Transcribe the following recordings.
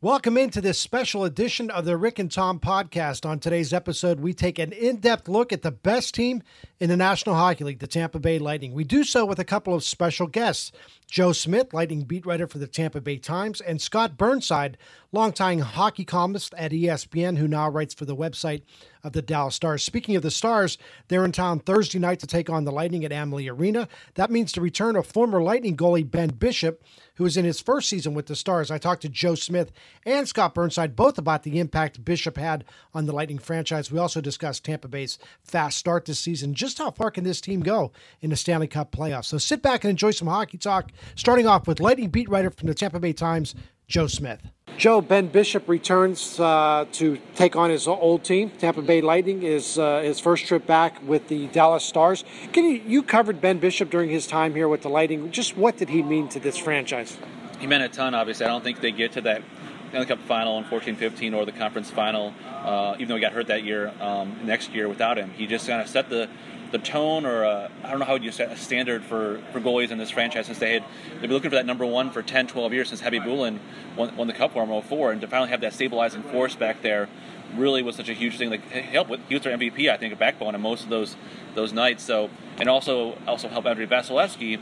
Welcome into this special edition of the Rick and Tom podcast. On today's episode, we take an in depth look at the best team in the National Hockey League, the Tampa Bay Lightning. We do so with a couple of special guests Joe Smith, Lightning beat writer for the Tampa Bay Times, and Scott Burnside, longtime hockey columnist at ESPN, who now writes for the website of the Dallas Stars. Speaking of the Stars, they're in town Thursday night to take on the Lightning at Amalie Arena. That means the return of former Lightning goalie Ben Bishop, who is in his first season with the Stars. I talked to Joe Smith and Scott Burnside both about the impact Bishop had on the Lightning franchise. We also discussed Tampa Bay's fast start this season. Just how far can this team go in the Stanley Cup playoffs? So sit back and enjoy some hockey talk starting off with Lightning beat writer from the Tampa Bay Times, Joe Smith. Joe, Ben Bishop returns uh, to take on his old team, Tampa Bay Lightning, is uh, his first trip back with the Dallas Stars. Can you, you covered Ben Bishop during his time here with the Lightning. Just what did he mean to this franchise? He meant a ton, obviously. I don't think they get to that Stanley Cup final in 14-15 or the conference final, uh, even though he got hurt that year, um, next year without him. He just kind of set the the tone, or uh, I don't know how you set a standard for, for goalies in this franchise since they had they've been looking for that number one for 10, 12 years since Khabibulin won, won the Cup for him 04, and to finally have that stabilizing force back there really was such a huge thing. Like help with he was their MVP, I think, a backbone in most of those those nights. So and also also help Andrei Vasilevskiy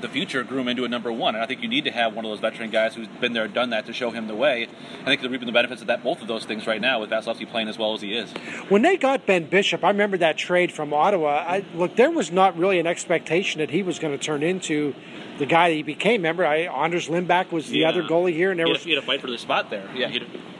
the future grew him into a number one. And I think you need to have one of those veteran guys who's been there, done that to show him the way. I think they're reaping the benefits of that, both of those things right now with Vasilevskiy playing as well as he is. When they got Ben Bishop, I remember that trade from Ottawa. I, look, there was not really an expectation that he was going to turn into the guy that he became. Remember, I, Anders Lindback was the yeah. other goalie here, and there he was he had a fight for the spot there. Yeah,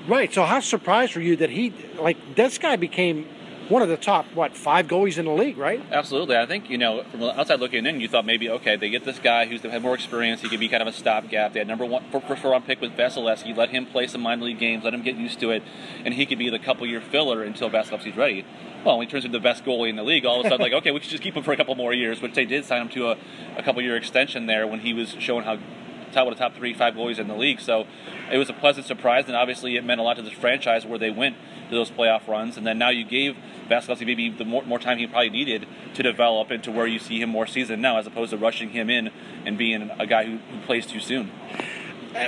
right. So how surprised were you that he like this guy became one of the top what five goalies in the league, right? Absolutely. I think you know from outside looking in, you thought maybe okay, they get this guy who's had more experience. He could be kind of a stopgap. They had number one first round pick with Vasilevskiy. Let him play some minor league games. Let him get used to it, and he could be the couple year filler until Vasilevskiy's ready. Well, when he turns into the best goalie in the league, all of a sudden, like, okay, we should just keep him for a couple more years, which they did sign him to a, a couple year extension there when he was showing how top of the top three, five goalies in the league. So it was a pleasant surprise, and obviously it meant a lot to this franchise where they went to those playoff runs. And then now you gave Vasilevskiy maybe the more, more time he probably needed to develop into where you see him more seasoned now, as opposed to rushing him in and being a guy who, who plays too soon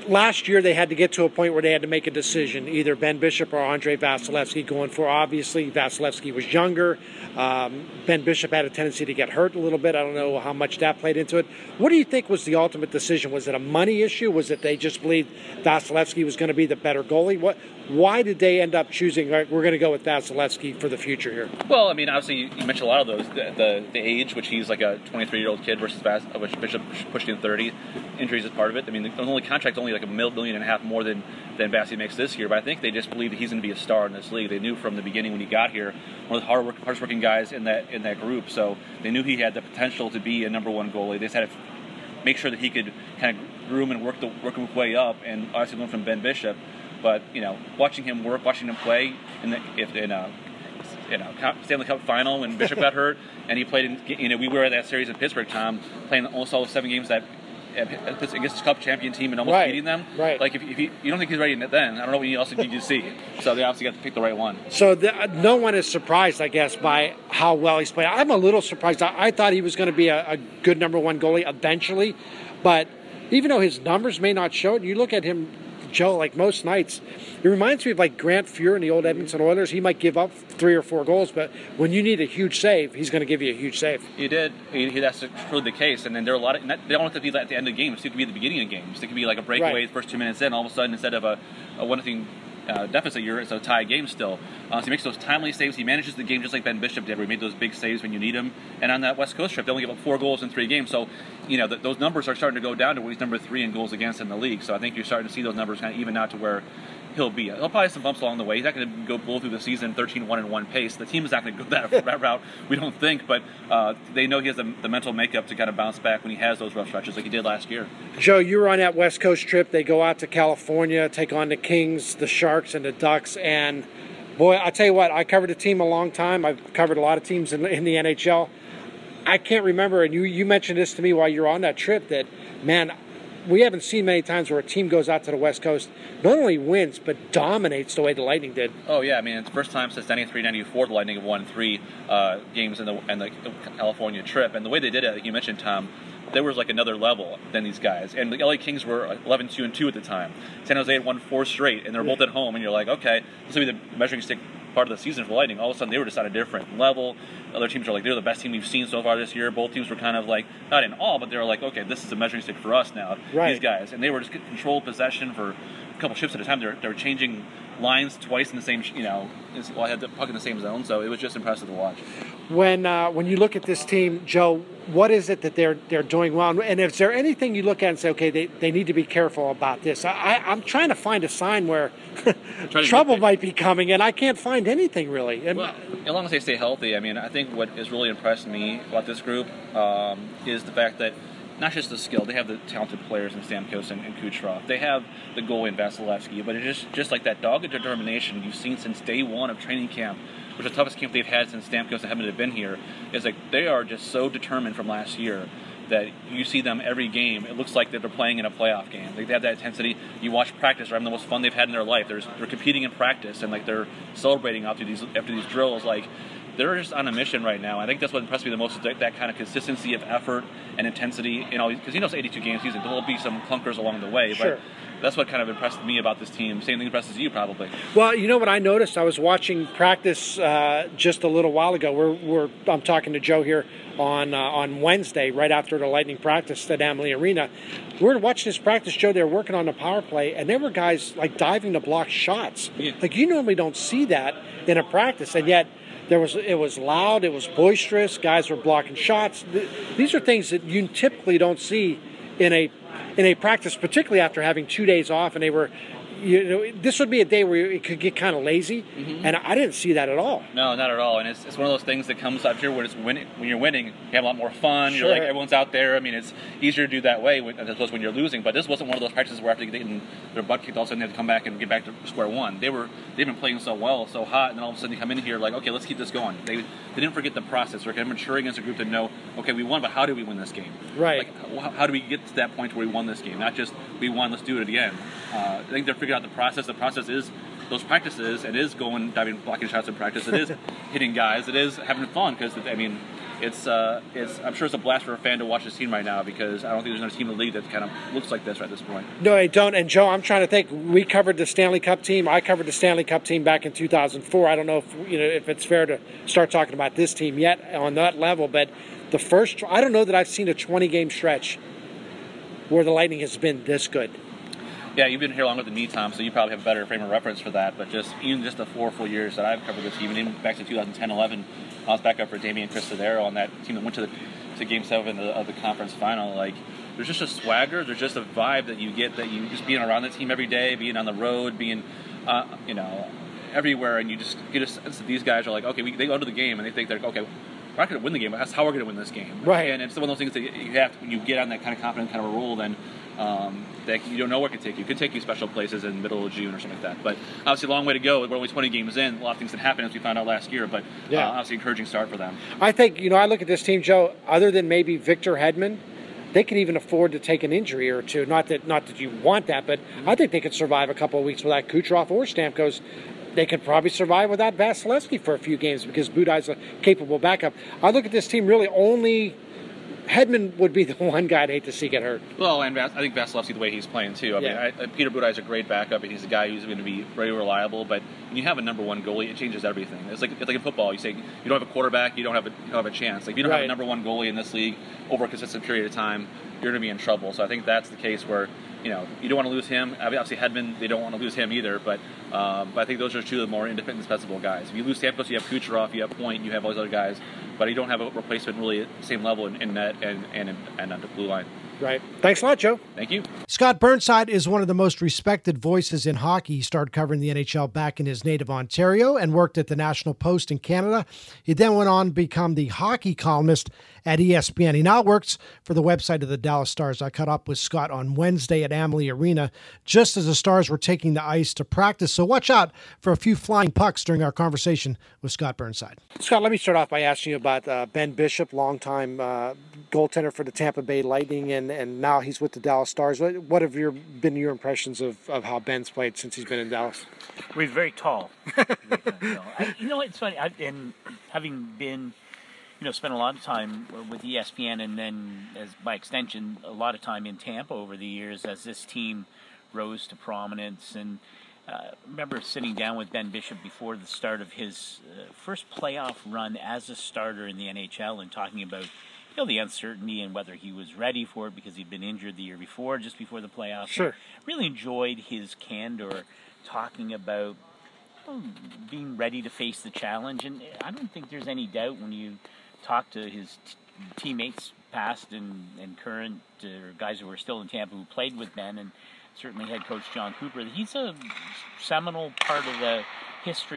last year they had to get to a point where they had to make a decision, either Ben Bishop or Andrei Vasilevskiy going for. Obviously, Vasilevskiy was younger. Um, ben Bishop had a tendency to get hurt a little bit. I don't know how much that played into it. What do you think was the ultimate decision? Was it a money issue? Was it they just believed Vasilevskiy was going to be the better goalie? What? Why did they end up choosing? Right, we're going to go with Vasilevskiy for the future here. Well, I mean, obviously you mentioned a lot of those. The, the, the age, which he's like a 23 year old kid versus Vas, uh, which Bishop pushed in 30. Injuries is part of it. I mean, the only contract's only like a million and a half more than than Vasi makes this year. But I think they just believe that he's going to be a star in this league. They knew from the beginning when he got here, one of the hard work, hardest working guys in that in that group. So they knew he had the potential to be a number one goalie. They just had to make sure that he could kind of groom and work the work his way up. And obviously learn from Ben Bishop. But you know, watching him work, watching him play, in the, if in uh, a you know Stanley Cup final when Bishop got hurt, and he played in you know we were at that series in Pittsburgh, Tom, playing almost all seven games that against his cup champion team and almost right. beating them. Right. Like if, if you, you, don't think he's ready then, I don't know what else need to see. So they obviously got to pick the right one. So the, uh, no one is surprised, I guess, by how well he's played. I'm a little surprised. I, I thought he was going to be a, a, good number one goalie eventually, but even though his numbers may not show it, you look at him Joe, like most nights, it reminds me of like Grant Fuhr in the old Edmonton Oilers. He might give up three or four goals, but when you need a huge save, he's going to give you a huge save. He did. He, he, that's truly the case. And then there are a lot of they don't have to be at the end of games. It could be at the beginning of games. It could be like a breakaway right. first two minutes in. All of a sudden, instead of a, a one thing uh, deficit, you're it's a tie game still. Uh, so he makes those timely saves. He manages the game just like Ben Bishop did, where he made those big saves when you need him. And on that West Coast trip, they only gave up four goals in three games. So, you know, th- those numbers are starting to go down to where he's number three in goals against in the league. So I think you're starting to see those numbers kind of even out to where he'll be. He'll probably have some bumps along the way. He's not going to go blow through the season 13-1 and 1 pace. The team is not going to go that, that route, we don't think. But uh, they know he has the, the, mental makeup to kind of bounce back when he has those rough stretches like he did last year. Joe, you were on that West Coast trip. They go out to California, take on the Kings, the Sharks, and the Ducks. And, boy, I tell you what, I covered a team a long time. I've covered a lot of teams in, in the NHL. I can't remember, and you, you mentioned this to me while you were on that trip, that, man, we haven't seen many times where a team goes out to the West Coast, not only wins but dominates the way the Lightning did. Oh yeah, I mean it's the first time since 93, 94 the Lightning have won three uh, games in the in the California trip, and the way they did it, like you mentioned, Tom. There was like another level than these guys, and the LA Kings were 11 2 and 2 at the time. San Jose had won four straight, and they're both at home, and you're like, okay, this will be the measuring stick part of the season for Lightning. All of a sudden, they were just at a different level. Other teams are like, they're the best team we've seen so far this year. Both teams were kind of like, not in all, but they were like, okay, this is a measuring stick for us now. Right. These guys, and they were just control possession for a couple shifts at a time. They're they're changing lines twice in the same, you know, well, I had the puck in the same zone, so it was just impressive to watch. When uh, when you look at this team, Joe, what is it that they're they're doing well? And is there anything you look at and say, okay, they, they need to be careful about this? I, I'm trying to find a sign where trouble might be coming, and I can't find anything really. And, well, as long as they stay healthy, I mean, I think what has really impressed me about this group um, is the fact that not just the skill, they have the talented players in Stamkos and, and Kucherov. They have the goalie in Vasilevskiy, but it's just, just like that dogged determination you've seen since day one of training camp which is the toughest camp they've had since Stamkos and Hedman have been here, is like they are just so determined from last year that you see them every game. It looks like they're playing in a playoff game. Like they have that intensity. You watch practice, they're having the most fun they've had in their life. They're, they're competing in practice and like they're celebrating after these after these drills. Like they're just on a mission right now. I think that's what impressed me the most is that, that kind of consistency of effort and intensity in all because he knows it's 82 game season. There will be some clunkers along the way, sure. but that's what kind of impressed me about this team. Same thing impresses you probably. Well, you know what I noticed? I was watching practice uh, just a little while ago. We're, we're I'm talking to Joe here on uh, on Wednesday, right after the Lightning practice at Amalie Arena. We're watching this practice, Joe. They're working on the power play, and there were guys like diving to block shots. Yeah. Like you normally don't see that in a practice, and yet there was it was loud, it was boisterous. Guys were blocking shots. These are things that you typically don't see in a in a practice, particularly after having two days off, and they were you know, this would be a day where it could get kind of lazy, mm-hmm. and I didn't see that at all. No, not at all. And it's, it's one of those things that comes out here when it's winning. When you're winning, you have a lot more fun. Sure. You're like everyone's out there. I mean, it's easier to do that way as opposed to when you're losing. But this wasn't one of those practices where after getting their butt kicked, all of a sudden they have to come back and get back to square one. They were they've been playing so well, so hot, and then all of a sudden you come in here like, okay, let's keep this going. They they didn't forget the process. They're kind of maturing as a group to know, okay, we won, but how do we win this game? Right. Like, how, how do we get to that point where we won this game? Not just we won, let's do it again. Uh, I think they're out the process. The process process is those practices. It is going diving, blocking shots in practice. It is hitting guys. It is having fun because I mean, it's uh, it's. I'm sure it's a blast for a fan to watch this team right now because I don't think there's another team in the league that kind of looks like this right at this point. No, I don't. And Joe, I'm trying to think. We covered the Stanley Cup team. I covered the Stanley Cup team back in 2004. I don't know if you know if it's fair to start talking about this team yet on that level, but the first. I don't know that I've seen a 20 game stretch where the Lightning has been this good. Yeah, you've been here longer than me, Tom, so you probably have a better frame of reference for that. But just even just the four full years that I've covered this, even back to 2010-11, I was back up for Damian Cristodero on that team that went to the to Game Seven of the, of the conference final. Like, there's just a swagger, there's just a vibe that you get that you just being around the team every day, being on the road, being, uh, you know, everywhere, and you just get a sense that these guys are like, okay, we, they go to the game and they think they're okay. We're not going to win the game, but that's how we're going to win this game. Right. And it's one of those things that you have to, when you get on that kind of confident kind of a roll, then um, that you don't know where it could take you. It could take you special places in the middle of June or something like that. But obviously, a long way to go. We're only 20 games in. A lot of things that happened as we found out last year. But yeah. uh, obviously, encouraging start for them. I think you know. I look at this team, Joe. Other than maybe Victor Hedman, they could even afford to take an injury or two. Not that not that you want that, but I think they could survive a couple of weeks without Kucherov or Stamkos. They could probably survive without Vasilevskiy for a few games because Budaj's a capable backup. I look at this team really only Hedman would be the one guy I'd hate to see get hurt. Well, and I think Vasilevskiy the way he's playing too. I yeah. mean, I, Peter Budaj is a great backup, and he's a guy who's going to be very reliable. But when you have a number one goalie, it changes everything. It's like it's like in football. You say you don't have a quarterback, you don't have a you don't have a chance. Like if you don't right. have a number one goalie in this league over a consistent period of time, you're going to be in trouble. So I think that's the case where you know, you don't want to lose him. Obviously, Hedman, they don't want to lose him either. But um, but I think those are two of the more indispensable guys. If you lose Stamkos, you have Kucherov, you have Point, you have all these other guys, but you don't have a replacement really at the same level in, in net and and and on the blue line. Right. Thanks a lot, Joe. Thank you. Scott Burnside is one of the most respected voices in hockey. He started covering the NHL back in his native Ontario and worked at the National Post in Canada. He then went on to become the hockey columnist at ESPN. He now works for the website of the Dallas Stars. I caught up with Scott on Wednesday at Amalie Arena just as the Stars were taking the ice to practice. So watch out for a few flying pucks during our conversation with Scott Burnside. Scott, let me start off by asking you about uh, Ben Bishop, longtime uh, goaltender for the Tampa Bay Lightning, and, and now he's with the Dallas Stars. What, what have your, been your impressions of, of how Ben's played since he's been in Dallas? Well, he's very tall. I, you know, it's funny. I, and having been – you know, spent a lot of time with ESPN and then, as by extension, a lot of time in Tampa over the years as this team rose to prominence. And uh, remember sitting down with Ben Bishop before the start of his uh, first playoff run as a starter in the NHL and talking about you know the uncertainty and whether he was ready for it because he'd been injured the year before, just before the playoffs. Sure. really enjoyed his candor talking about being ready to face the challenge, and I don't think there's any doubt when you talked to his t- teammates, past and, and current, uh, guys who are still in Tampa who played with Ben, and certainly head coach Jon Cooper. He's a seminal part of the history.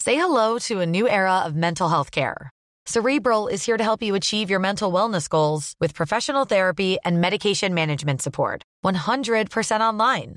Say hello to a new era of mental health care. Cerebral is here to help you achieve your mental wellness goals with professional therapy and medication management support. 100% online.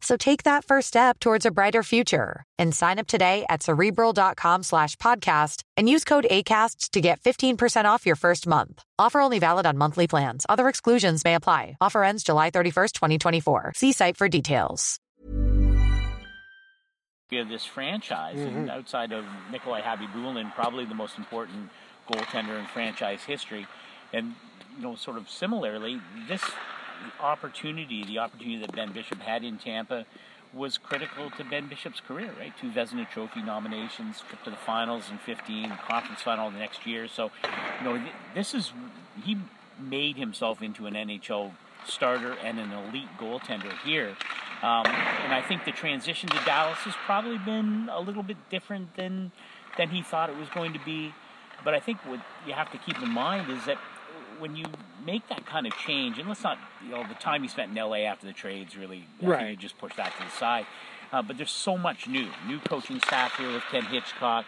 So take that first step towards a brighter future and sign up today at cerebral.com slash podcast and use code ACasts to get 15% off your first month. Offer only valid on monthly plans. Other exclusions may apply. Offer ends July 31st, 2024. See site for details. We have this franchise, mm-hmm. and outside of Nikolai Khabibulin, probably the most important goaltender in franchise history. And, you know, sort of similarly, this opportunity, the opportunity that Ben Bishop had in Tampa, was critical to Ben Bishop's career, right? Two Vezina Trophy nominations, trip to the finals in 15, conference final the next year. So, you know, this is, he made himself into an NHL starter and an elite goaltender here. Um, and I think the transition to Dallas has probably been a little bit different than than he thought it was going to be. But I think what you have to keep in mind is that when you make that kind of change, and let's not, you know, the time you spent in LA after the trades really, right. you just push that to the side. Uh, but there's so much new, new coaching staff here with Ken Hitchcock,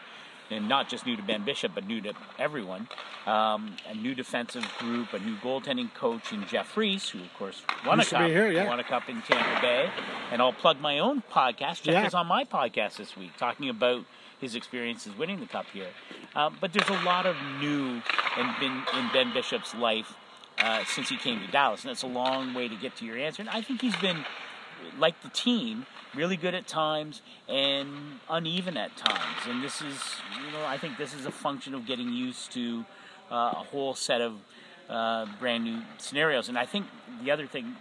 and not just new to Ben Bishop, but new to everyone. Um, a new defensive group, a new goaltending coach in Jeff Reese, who of course won Used a cup, here, yeah. won a cup in Tampa Bay. And I'll plug my own podcast. Jeff Yeah. is on my podcast this week, talking about his experiences winning the cup here. Um, but there's a lot of new in Ben, in Ben Bishop's life uh, since he came to Dallas, and that's a long way to get to your answer. And I think he's been, like the team, really good at times and uneven at times. And this is, you know, I think this is a function of getting used to uh, a whole set of uh, brand new scenarios. And I think the other thing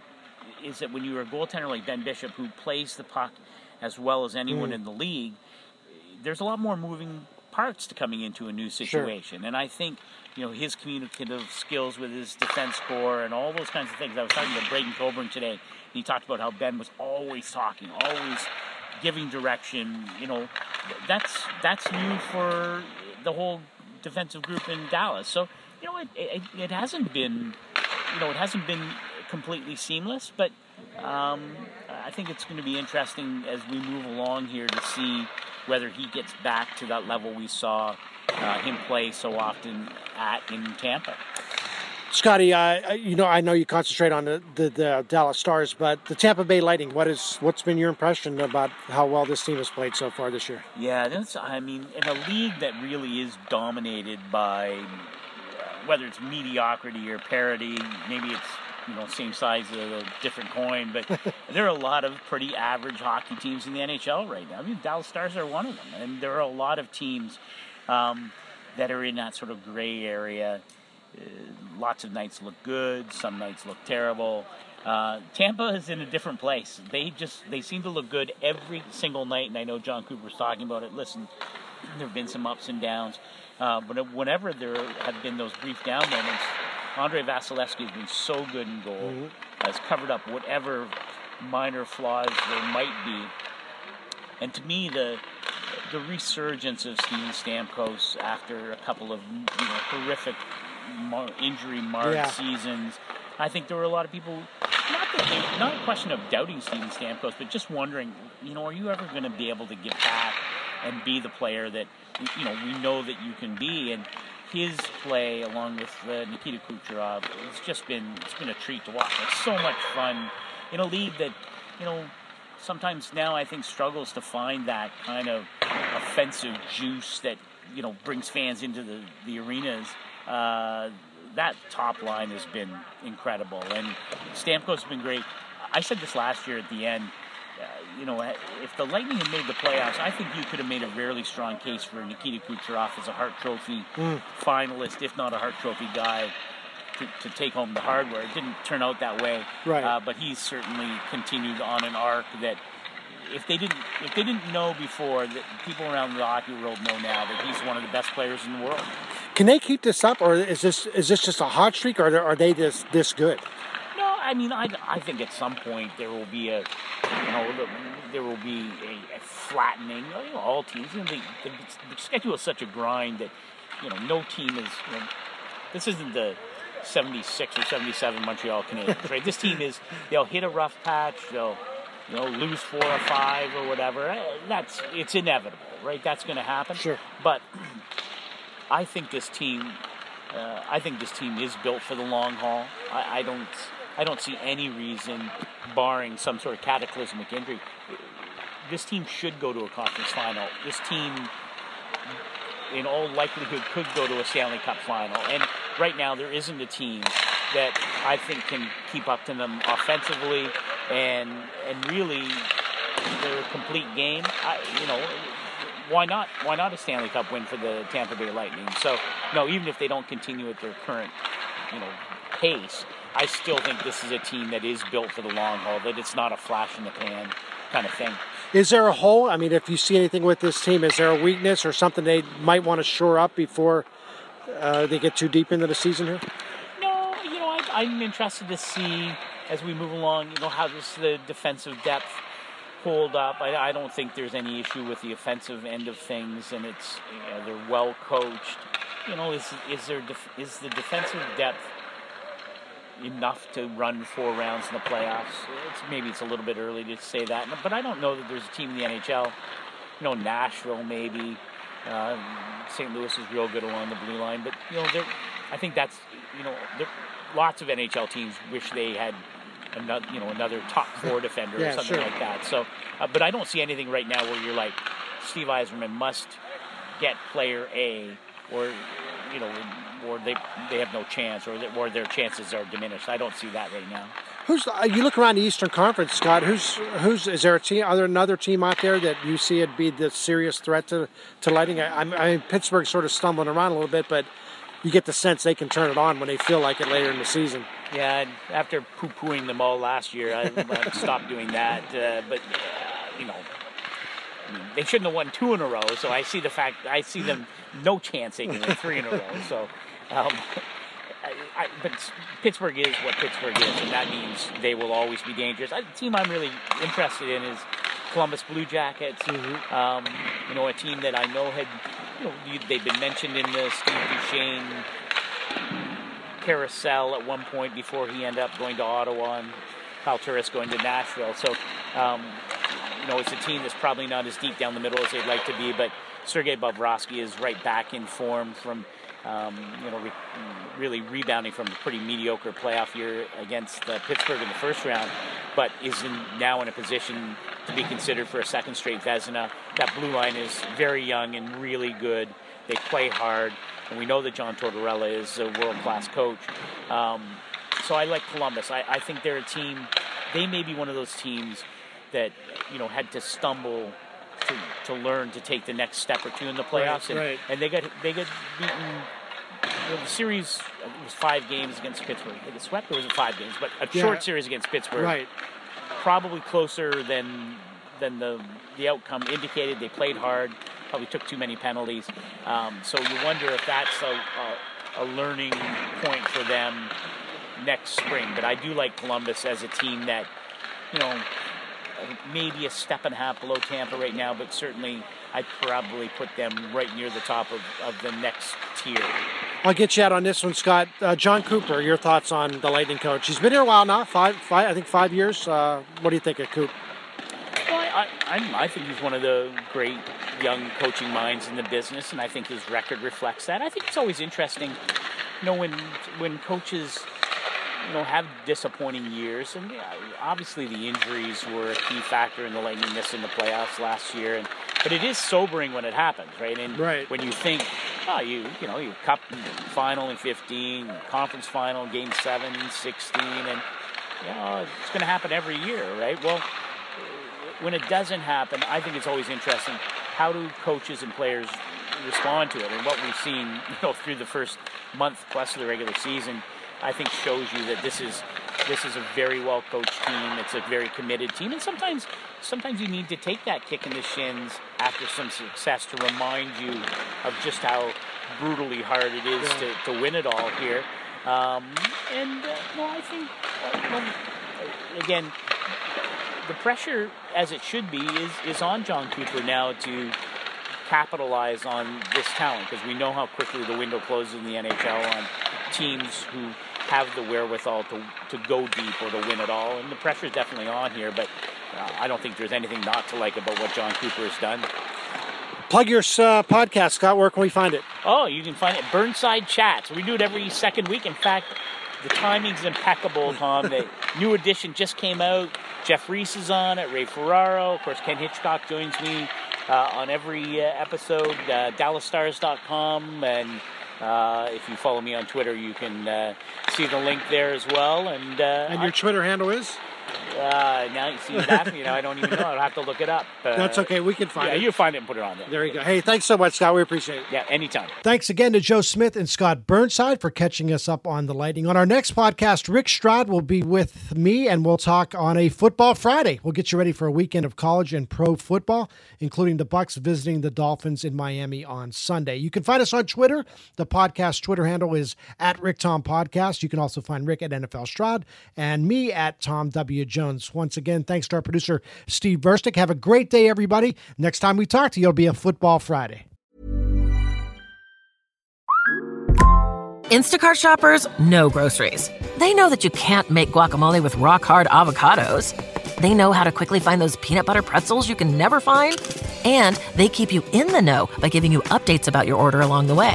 is that when you're a goaltender like Ben Bishop, who plays the puck as well as anyone in the league, there's a lot more moving parts to coming into a new situation. And I think, you know, his communicative skills with his defense corps and all those kinds of things. I was talking to Braydon Coburn today. And he talked about how Ben was always talking, always giving direction. You know, that's that's new for the whole defensive group in Dallas. So, you know, it, it, it hasn't been, you know, it hasn't been completely seamless, but um, I think it's going to be interesting as we move along here to see whether he gets back to that level we saw uh, him play so often at in Tampa. Scotty, uh, you know, I know you concentrate on the, the, the Dallas Stars, but the Tampa Bay Lightning. What is what's been your impression about how well this team has played so far this year? Yeah, that's. I mean, in a league that really is dominated by whether it's mediocrity or parity, maybe it's you know same size of a different coin, but there are a lot of pretty average hockey teams in the NHL right now. I mean, Dallas Stars are one of them, and there are a lot of teams um, that are in that sort of gray area. Uh, lots of nights look good, some nights look terrible. Uh, Tampa is in a different place. They just they seem to look good every single night, and I know Jon Cooper's talking about it. Listen, there have been some ups and downs, uh, but whenever there have been those brief down moments, Andrei Vasilevskiy has been so good in goal, mm-hmm. has covered up whatever minor flaws there might be. And to me, the the resurgence of Steven Stamkos after a couple of you know, horrific injury marred yeah. seasons, I think there were a lot of people not they, not a question of doubting Steven Stamkos, but just wondering, you know, are you ever going to be able to get back and be the player that you know we know that you can be? And his play along with uh, Nikita Kucherov, it's just been it's been a treat to watch. It's so much fun in a league that you know sometimes now I think struggles to find that kind of offensive juice that you know brings fans into the the arenas. Uh, that top line has been incredible, and Stamkos has been great. I said this last year at the end. You know, if the Lightning had made the playoffs, I think you could have made a really strong case for Nikita Kucherov as a Hart Trophy mm. finalist, if not a Hart Trophy guy, to, to, take home the hardware. It didn't turn out that way, right. Uh, but he's certainly continued on an arc that if they didn't if they didn't know before that people around the hockey world know now that he's one of the best players in the world. Can they keep this up, or is this is this just a hot streak, or are they this this good? No, I mean I, I think at some point there will be a you know there will be a, a flattening. You know, all teams, you know, the, the, the, schedule is such a grind that you know no team is. You know, this isn't the 76 or 77 Montreal Canadiens, right? this team is they'll hit a rough patch, they'll you know, lose four or five or whatever. Eh, that's it's inevitable, right? That's going to happen. Sure. But I think this team, uh, I think this team is built for the long haul. I, I, don't, I don't see any reason, barring some sort of cataclysmic injury, this team should go to a conference final. This team, in all likelihood, could go to a Stanley Cup final. And right now, there isn't a team that I think can keep up to them offensively and and really their complete game. I, you know, why not? Why not a Stanley Cup win for the Tampa Bay Lightning? So, no, even if they don't continue at their current, you know, pace, I still think this is a team that is built for the long haul. That it's not a flash in the pan kind of thing. Is there a hole? I mean, if you see anything with this team, is there a weakness or something they might want to shore up before uh, they get too deep into the season here? No, you know, I, I'm interested to see as we move along, you know, how does the defensive depth hold up? I, I don't think there's any issue with the offensive end of things, and it's you know, they're well coached. You know, is is there def- is the defensive depth enough to run four rounds in the playoffs? It's maybe it's a little bit early to say that, but I don't know that there's a team in the NHL. You know, Nashville maybe. Uh, St. Louis is real good along the blue line, but you know, I think that's you know, lots of NHL teams wish they had another, you know, another top four defender yeah, or something sure. like that. So, uh, but I don't see anything right now where you're like, Steve Yzerman must get player A, or you know, or they they have no chance, or, they, or their chances are diminished. I don't see that right now. Who's uh, you look around the Eastern Conference, Scott? Who's who's is there a team? Are there another team out there that you see it be the serious threat to to Lightning? I, I mean, Pittsburgh's sort of stumbling around a little bit, but you get the sense they can turn it on when they feel like it later in the season. Yeah, after poo-pooing them all last year, I, I stopped doing that. Uh, but uh, you know, they shouldn't have won two in a row. So I see the fact I see them no chance they can win three in a row. So, um, I, I, but Pittsburgh is what Pittsburgh is, and that means they will always be dangerous. the team I'm really interested in is Columbus Blue Jackets. Mm-hmm. Um, you know, a team that I know had you know, they've been mentioned in the Steve Duchesne carousel at one point before he ended up going to Ottawa and Kyle Turris going to Nashville. So, um, know, it's a team that's probably not as deep down the middle as they'd like to be, but Sergei Bobrovsky is right back in form from, um, you know, re- really rebounding from a pretty mediocre playoff year against uh, Pittsburgh in the first round, but is in, now in a position to be considered for a second straight Vezina. That blue line is very young and really good. They play hard, and we know that John Tortorella is a world class coach. Um, so I like Columbus. I, I think they're a team. They may be one of those teams that you know had to stumble to, to learn to take the next step or two in the playoffs, Right, and, right. and they got they got beaten. You know, the series it was five games against Pittsburgh. They got swept. Or was it five games? But a Yeah. short series against Pittsburgh Right. probably closer than than the the outcome indicated. They played hard, probably took too many penalties. Um, so you wonder if that's a, a, a learning point for them next spring. But I do like Columbus as a team that, you know, maybe a step and a half below Tampa right now, but certainly I'd probably put them right near the top of, of the next tier. I'll get you out on this one, Scott. Uh, Jon Cooper, your thoughts on the Lightning coach? He's been here a while now, five, five I think five years. Uh, what do you think of Coop? Well, I, I, I think he's one of the great young coaching minds in the business, and I think his record reflects that. I think it's always interesting, you know, when when coaches, you know, have disappointing years, and yeah, obviously the injuries were a key factor in the Lightning missing the playoffs last year, and but it is sobering when it happens, right? And Right. when you think, oh, you you know, you cup final in 15, conference final, game seven, 16, and you know, it's going to happen every year, right? Well when it doesn't happen, I think it's always interesting. How do coaches and players respond to it? And what we've seen, you know, through the first month plus of the regular season, I think shows you that this is this is a very well coached team. It's a very committed team, and sometimes sometimes you need to take that kick in the shins after some success to remind you of just how brutally hard it is to, to win it all here. Um, and uh, well, I think uh, well, again the pressure, as it should be, is, is on Jon Cooper now to capitalize on this talent because we know how quickly the window closes in the NHL on teams who have the wherewithal to, to go deep or to win it all. And the pressure is definitely on here, but uh, I don't think there's anything not to like about what Jon Cooper has done. Plug your uh, podcast, Scott. Where can we find it? Oh, you can find it Burnside Chats. We do it every second week. In fact, the timing's impeccable, Tom. The new edition just came out. Jeff Reese is on it. Ray Ferraro, of course. Ken Hitchcock joins me uh, on every uh, episode. Uh, DallasStars.com, and uh, if you follow me on Twitter, you can uh, see the link there as well. And, uh, And your Twitter handle is? Uh, now you see that. You know, I don't even know. I'll have to look it up. Uh, That's okay. We can find Yeah, it. you find it and put it on there. There you go. Hey, thanks so much, Scott. We appreciate it. Yeah, anytime. Thanks again to Joe Smith and Scott Burnside for catching us up on the Lightning. On our next podcast, Rick Stroud will be with me and we'll talk on a football Friday. We'll get you ready for a weekend of college and pro football, including the Bucs visiting the Dolphins in Miami on Sunday. You can find us on Twitter. The podcast Twitter handle is at Rick Tom Podcast. You can also find Rick at NFL Stroud and me at Tom W. Jones. Once again, thanks to our producer, Steve Verstick. Have a great day, everybody. Next time we talk to you, it'll be a football Friday. Instacart shoppers know groceries. They know that you can't make guacamole with rock hard avocados. They know how to quickly find those peanut butter pretzels you can never find. And they keep you in the know by giving you updates about your order along the way.